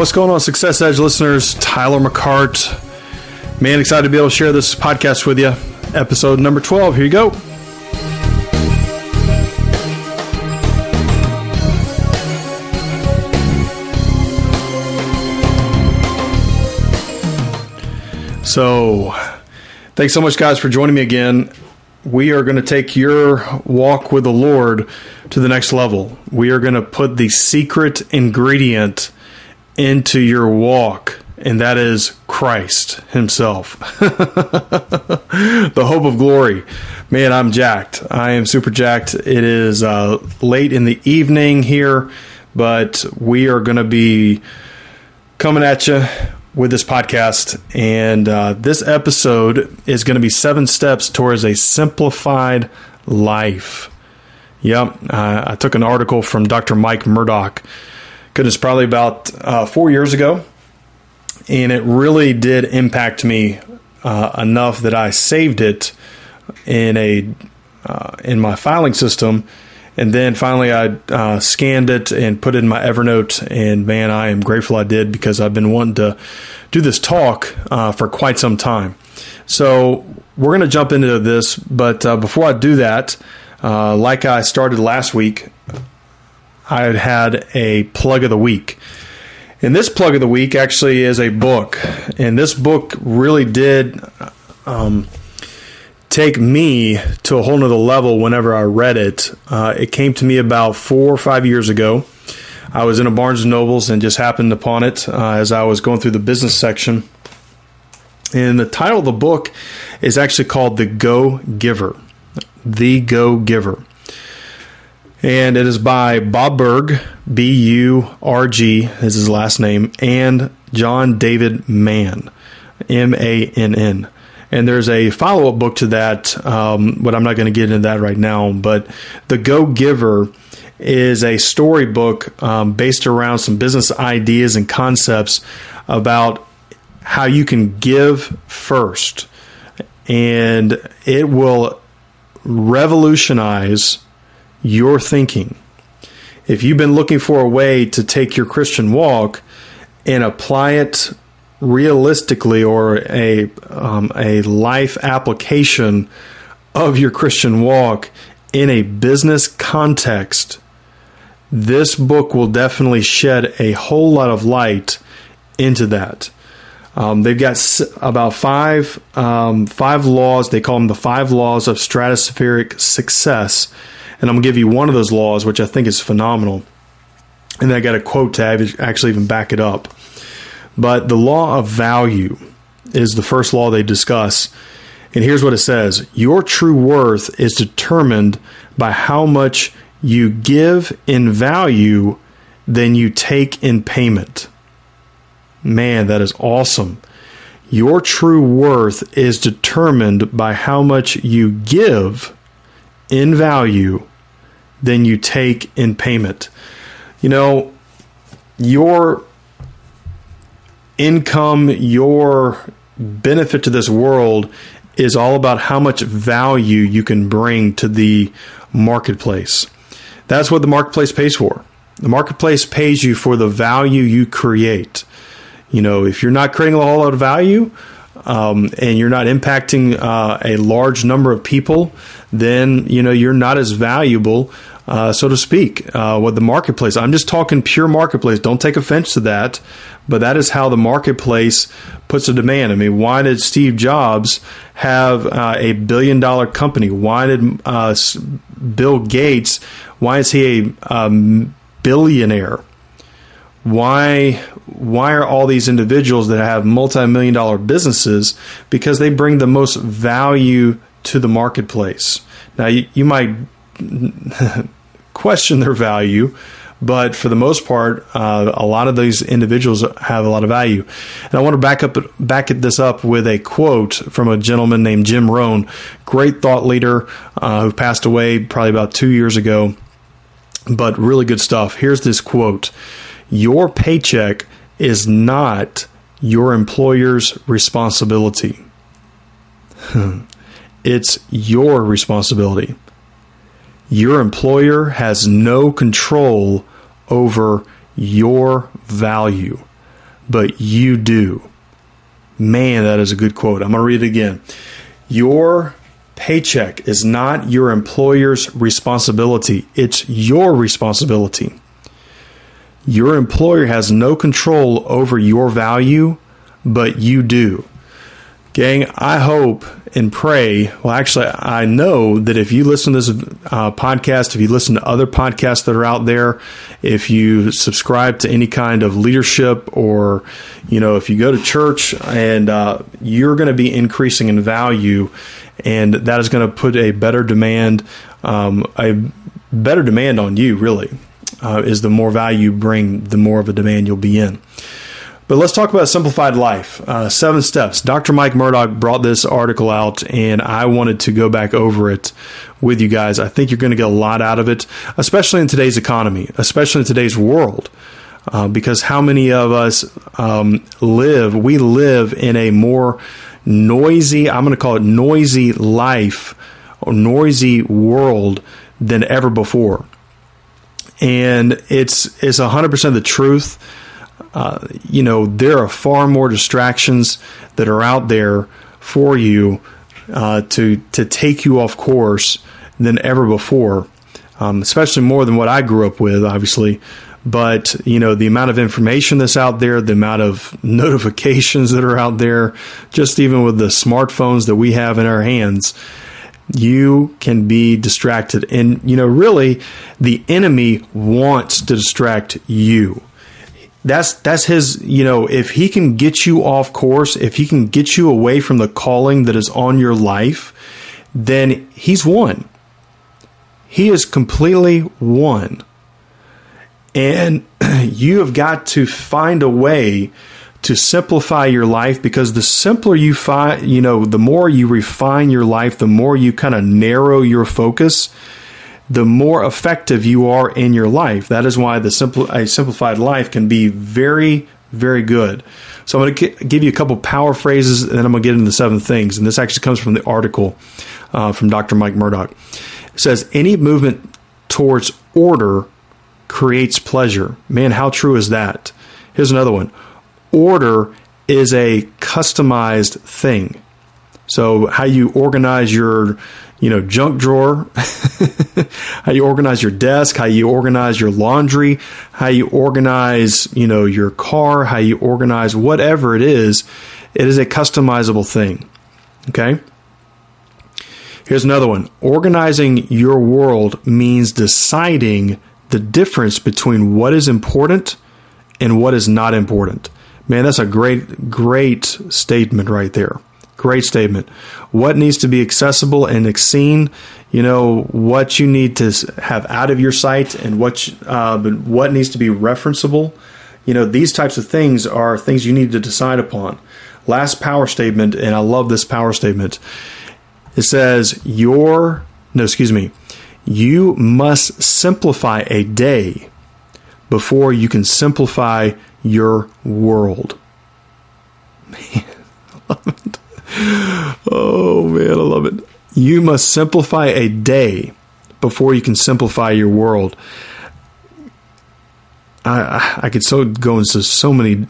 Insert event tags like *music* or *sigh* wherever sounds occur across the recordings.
What's going on, Success Edge listeners? Tyler McCart. Man, excited to be able to share this podcast with you. Episode number 12. Here you go. So, thanks so much, guys, for joining me again. We are going to take your walk with the Lord to the next level. We are going to put the secret ingredient into your walk, and that is Christ Himself, *laughs* the hope of glory. Man, I'm jacked. I am super jacked. It is uh, late in the evening here, but we are going to be coming at you with this podcast. And uh, this episode is going to be seven steps towards a simplified life. Yep. Uh, I took an article from Dr. Mike Murdock. Goodness, probably about uh, four years ago. And it really did impact me uh, enough that I saved it in a uh, in my filing system and then finally, I uh, scanned it and put it in my Evernote. And man, I am grateful I did because I've been wanting to do this talk uh, for quite some time. So we're going to jump into this. But uh, before I do that, like I started last week, I had had a plug of the week. And this plug of the week actually is a book. And this book really did. Um, take me to a whole nother level whenever I read it. Uh, it came to me about four or five years ago. I was in a Barnes and Nobles and just happened upon it uh, as I was going through the business section. And the title of the book is actually called The Go Giver. The Go Giver. And it is by Bob Burg, B U R G is his last name, and John David Mann, M A N N. And there's a follow up book to that, um, but I'm not going to get into that right now. But The Go Giver is a storybook um, based around some business ideas and concepts about how you can give first. And it will revolutionize your thinking. If you've been looking for a way to take your Christian walk and apply it realistically or a um, a life application of your Christian walk in a business context, this book will definitely shed a whole lot of light into that. Um, they've got about five um, five laws. They call them the five laws of stratospheric success, and I'm gonna give you one of those laws, which I think is phenomenal. And I got a quote to actually even back it up. But the law of value is the first law they discuss. And here's what it says Your true worth is determined by how much you give in value than you take in payment. Man, that is awesome. Your true worth is determined by how much you give in value than you take in payment. You know, your income, your benefit to this world is all about how much value you can bring to the marketplace. That's what the marketplace pays for. The marketplace pays you for the value you create. You know, if you're not creating a whole lot of value um, and you're not impacting uh, a large number of people, then you know you're not as valuable uh, so to speak, uh, with the marketplace. I'm just talking pure marketplace. Don't take offense to that, but that is how the marketplace puts a demand. I mean, why did Steve Jobs have uh, a billion dollar company? Why did uh, Bill Gates? Why is he a um, billionaire? Why why are all these individuals that have multi-million dollar businesses because they bring the most value to the marketplace. Now you, you might *laughs* question their value, but for the most part, uh, a lot of these individuals have a lot of value. And I want to back up, back this up with a quote from a gentleman named Jim Rohn, great thought leader uh, who passed away probably about two years ago, but really good stuff. Here's this quote: "Your paycheck is not your employer's responsibility. *laughs* it's your responsibility." Your employer has no control over your value. but you do. Man, that is a good quote. I'm going to read it again. Your paycheck is not your employer's responsibility, it's your responsibility. Your employer has no control over your value, but you do. Gang, I hope and pray. Well, actually, I know that if you listen to this uh, podcast, if you listen to other podcasts that are out there, if you subscribe to any kind of leadership, or you know, if you go to church, and uh, you're going to be increasing in value, and that is going to put a better demand, um, a better demand on you. Really, uh, is the more value you bring, the more of a demand you'll be in. But let's talk about simplified life. Uh, seven steps. Dr. Mike Murdock brought this article out, and I wanted to go back over it with you guys. I think you're going to get a lot out of it, especially in today's economy, especially in today's world. Uh, because how many of us um, live? We live in a more noisy, I'm going to call it noisy life or noisy world than ever before. And it's it's 100% the truth uh, you know, there are far more distractions that are out there for you uh, to to take you off course than ever before, um, especially more than what I grew up with, obviously. But you know, the amount of information that's out there, the amount of *laughs* notifications that are out there, just even with the smartphones that we have in our hands, you can be distracted. And you know, really, the enemy wants to distract you that's that's his you know if he can get you off course if he can get you away from the calling that is on your life then he's won. He is completely won. And *clears throat* you have got to find a way to simplify your life because the simpler you find you know the more you refine your life the more you kind of narrow your focus the more effective you are in your life. That is why the simple, a simplified life can be very, very good. So I'm going to give you a couple power phrases, and then I'm going to get into the seven things. And this actually comes from the article uh, from Dr. Mike Murdock. It says any movement towards order creates pleasure. Man, how true is that? Here's another one. Order is a customized thing. So how you organize your you know, junk drawer, *laughs* how you organize your desk, how you organize your laundry, how you organize, you know, your car, how you organize whatever it is, it is a customizable thing. Okay? Here's another one. Organizing your world means deciding the difference between what is important and what is not important. Man, that's a great, great statement right there. Great statement. What needs to be accessible and seen? You know what you need to have out of your sight, and what uh, what needs to be referenceable. You know these types of things are things you need to decide upon. Last power statement, and I love this power statement. It says your no, excuse me. You must simplify a day before you can simplify your world. *laughs* oh man, I love it. You must simplify a day before you can simplify your world. I, I could so go into so many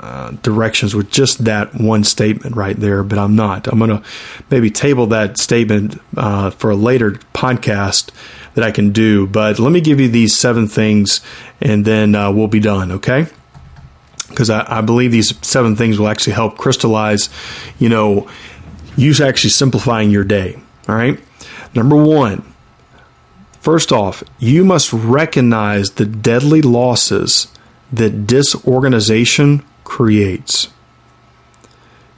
uh, directions with just that one statement right there, but I'm not. I'm going to maybe table that statement uh, for a later podcast that I can do. But let me give you these seven things, and then uh, we'll be done. Okay because I, I, believe these seven things will actually help crystallize, you know, you actually simplifying your day. All right. Number one, first off, you must recognize the deadly losses that disorganization creates.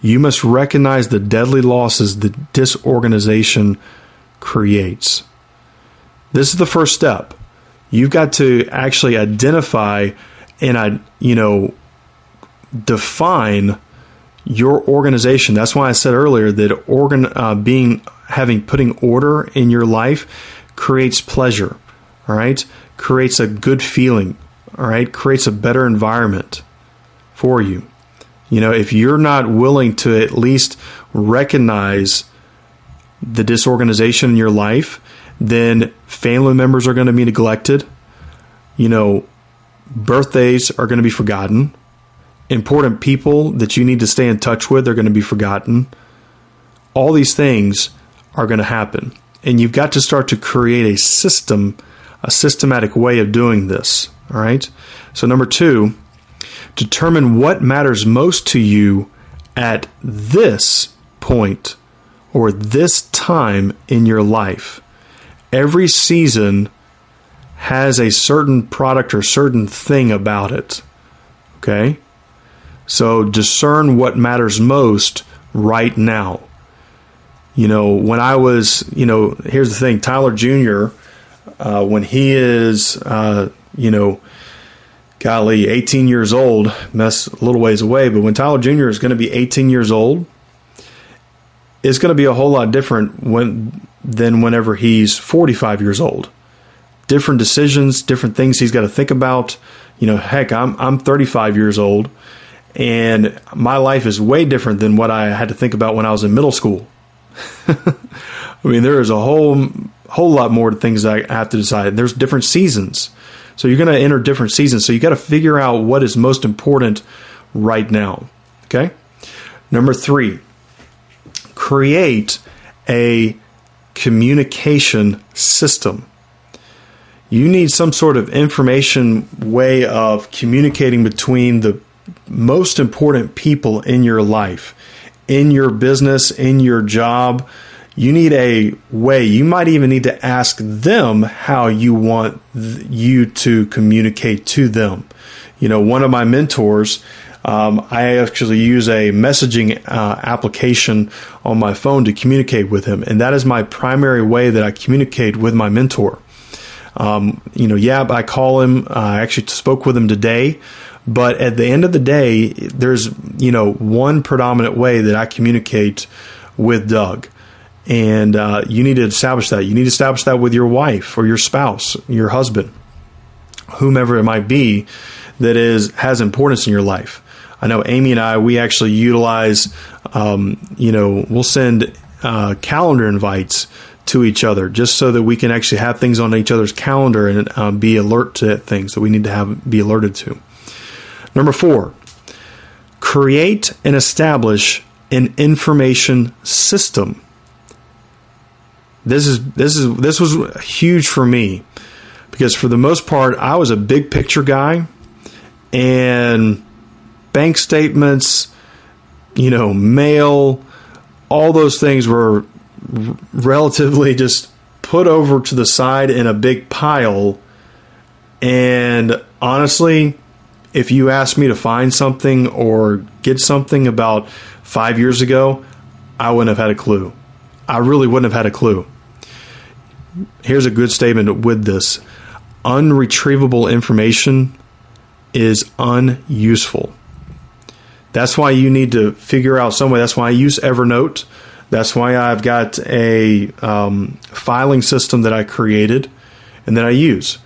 You must recognize the deadly losses that disorganization creates. This is the first step. You've got to actually identify and I, you know, define your organization. That's why I said earlier that organ uh, being having putting order in your life creates pleasure. All right, creates a good feeling. All right, creates a better environment for you. You know, if you're not willing to at least recognize the disorganization in your life, then family members are going to be neglected. You know, birthdays are going to be forgotten important people that you need to stay in touch with are going to be forgotten. All these things are going to happen. And you've got to start to create a system, a systematic way of doing this. All right. So, number two, determine what matters most to you at this point or this time in your life. Every season has a certain product or certain thing about it. Okay? So discern what matters most right now. You know, when I was, you know, here's the thing Tyler Jr., uh, when he is, uh, you know, golly, 18 years old, that's a little ways away, but when Tyler Jr. is going to be 18 years old, it's going to be a whole lot different when than whenever he's 45 years old. Different decisions, different things he's got to think about. You know, heck, I'm I'm 35 years old, and my life is way different than what I had to think about when I was in middle school. *laughs* I mean, there is a whole whole lot more things I have to decide. There's different seasons, so you're going to enter different seasons. So you got to figure out what is most important right now. Okay. Number three, create a communication system. You need some sort of information way of communicating between the most important people in your life, in your business, in your job. You need a way. You might even need to ask them how you want you to communicate to them. You know, one of my mentors, um, I actually use a messaging uh, application on my phone to communicate with him, and that is my primary way that I communicate with my mentor. Um, you know, yeah, I call him. I actually spoke with him today. But at the end of the day, there's you know one predominant way that I communicate with Doug, and uh, you need to establish that. You need to establish that with your wife or your spouse, your husband, whomever it might be, that is has importance in your life. I know Amy and I we actually utilize, um, you know, we'll send uh, calendar invites to each other just so that we can actually have things on each other's calendar and uh, be alert to things that we need to have be alerted to. Number four, create and establish an information system. This is this is this was huge for me because for the most part I was a big picture guy and bank statements, you know, mail, all those things were relatively just put over to the side in a big pile and honestly if you asked me to find something or get something about five years ago, I wouldn't have had a clue. I really wouldn't have had a clue. Here's a good statement with this unretrievable information is unuseful. That's why you need to figure out some way. That's why I use Evernote. That's why I've got a um, filing system that I created and that I use.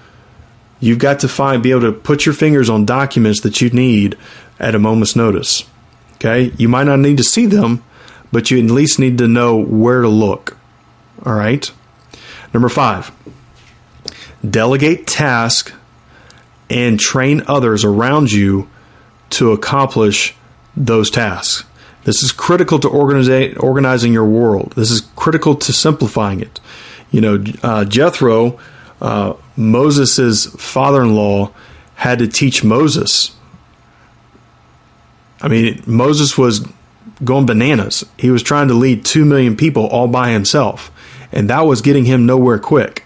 You've got to find, be able to put your fingers on documents that you need at a moment's notice. Okay? You might not need to see them, but you at least need to know where to look. All right? Number five, delegate tasks and train others around you to accomplish those tasks. This is critical to organizing your world. This is critical to simplifying it. You know, uh, Jethro uh, Moses' father in law had to teach Moses. I mean, Moses was going bananas. He was trying to lead 2 million people all by himself, and that was getting him nowhere quick.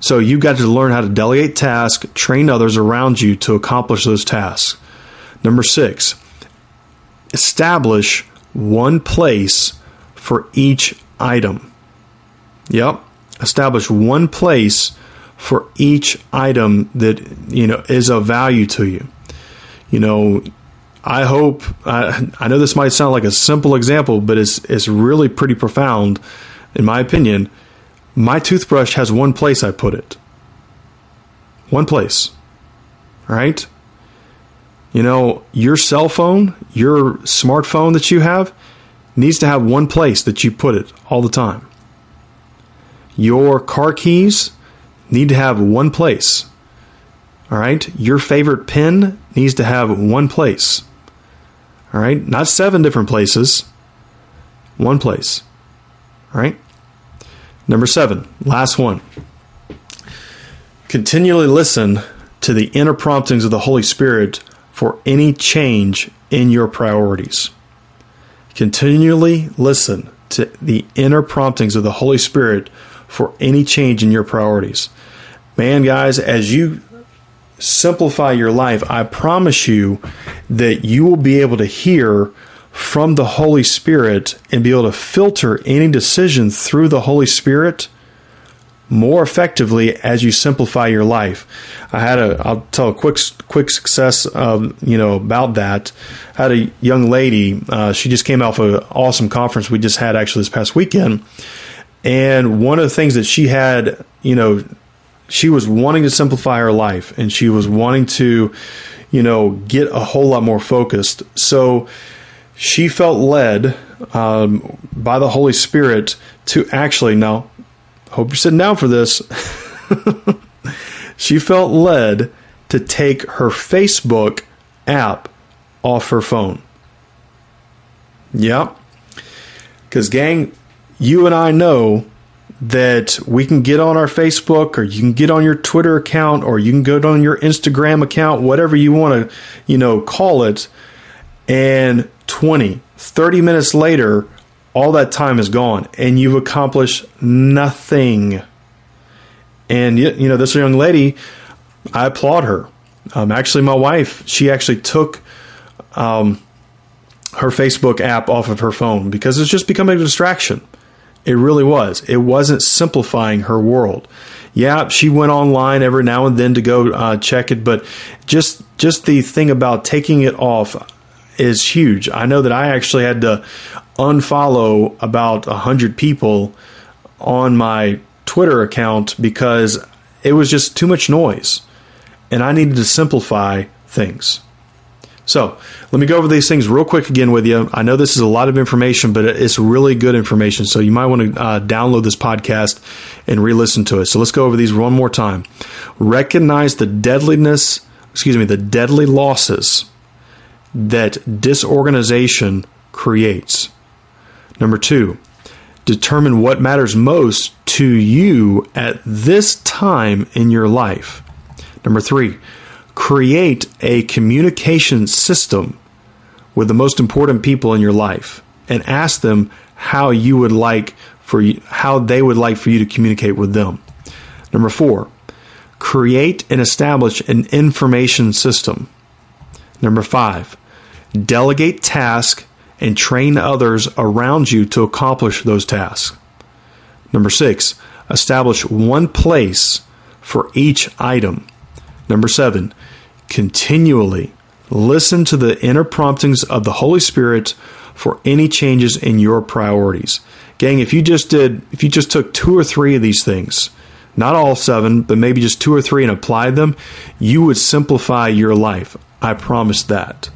So you got to learn how to delegate tasks, train others around you to accomplish those tasks. Number six, establish one place for each item. Yep establish one place for each item that you know is of value to you. You know, I hope I, I know this might sound like a simple example, but it's it's really pretty profound, in my opinion. My toothbrush has one place I put it. One place. Right? You know, your cell phone, your smartphone that you have, needs to have one place that you put it all the time. Your car keys need to have one place. All right. Your favorite pen needs to have one place. All right. Not seven different places, one place. All right. Number seven, last one. Continually listen to the inner promptings of the Holy Spirit for any change in your priorities. Continually listen to the inner promptings of the Holy Spirit for any change in your priorities. Man, guys, as you simplify your life, I promise you that you will be able to hear from the Holy Spirit and be able to filter any decision through the Holy Spirit more effectively as you simplify your life. I had a I'll tell a quick quick success of you know about that. I had a young lady. Uh, she just came off an awesome conference we just had actually this past weekend, and one of the things that she had, you know, she was wanting to simplify her life and she was wanting to, you know, get a whole lot more focused. So she felt led um, by the Holy Spirit to actually now hope you're sitting down for this. *laughs* she felt led to take her Facebook app off her phone. Yep. Because, gang, you and I know that we can get on our Facebook or you can get on your Twitter account or you can go on your Instagram account, whatever you want to, you know, call it. And 20, 30 minutes later, all that time is gone and you've accomplished nothing. And you know, this young lady, I applaud her. Um, actually, my wife, she actually took um, her Facebook app off of her phone because it's just becoming a distraction. It really was. It wasn't simplifying her world. Yeah, she went online every now and then to go uh, check it, but just just the thing about taking it off is huge. I know that I actually had to unfollow about a hundred people on my Twitter account because it was just too much noise, and I needed to simplify things. So let me go over these things real quick again with you. I know this is a lot of information, but it's really good information. So you might want to uh, download this podcast and re listen to it. So let's go over these one more time. Recognize the deadliness, excuse me, the deadly losses that disorganization creates. Number two, determine what matters most to you at this time in your life. Number three, create a communication system with the most important people in your life and ask them how you would like for you, how they would like for you to communicate with them. Number 4, create and establish an information system. Number 5, delegate tasks and train others around you to accomplish those tasks. Number 6, establish one place for each item. Number 7, continually listen to the inner promptings of the Holy Spirit for any changes in your priorities. Gang, if you just did, if you just took two or three of these things, not all seven, but maybe just two or three and applied them, you would simplify your life. I promise that.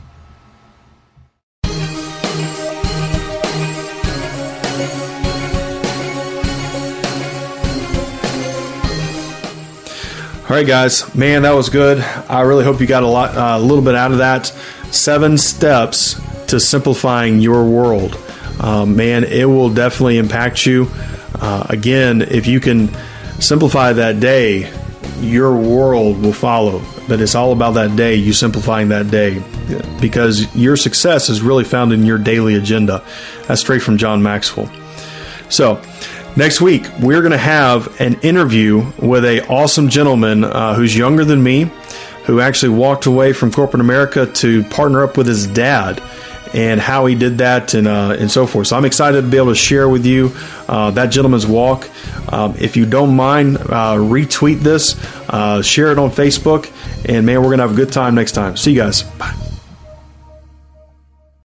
All right, guys. Man, that was good. I really hope you got a lot, uh, a little bit out of that. Seven steps to simplifying your world. Uh, man, it will definitely impact you. Uh, again, if you can simplify that day, your world will follow. But it's all about that day, you simplifying that day, because your success is really found in your daily agenda. That's straight from John Maxwell. So, Next week, we're going to have an interview with a awesome gentleman uh, who's younger than me, who actually walked away from corporate America to partner up with his dad, and how he did that, and uh, and so forth. So I'm excited to be able to share with you uh, that gentleman's walk. Um, if you don't mind, uh, retweet this, uh, share it on Facebook, and man, we're going to have a good time next time. See you guys. Bye.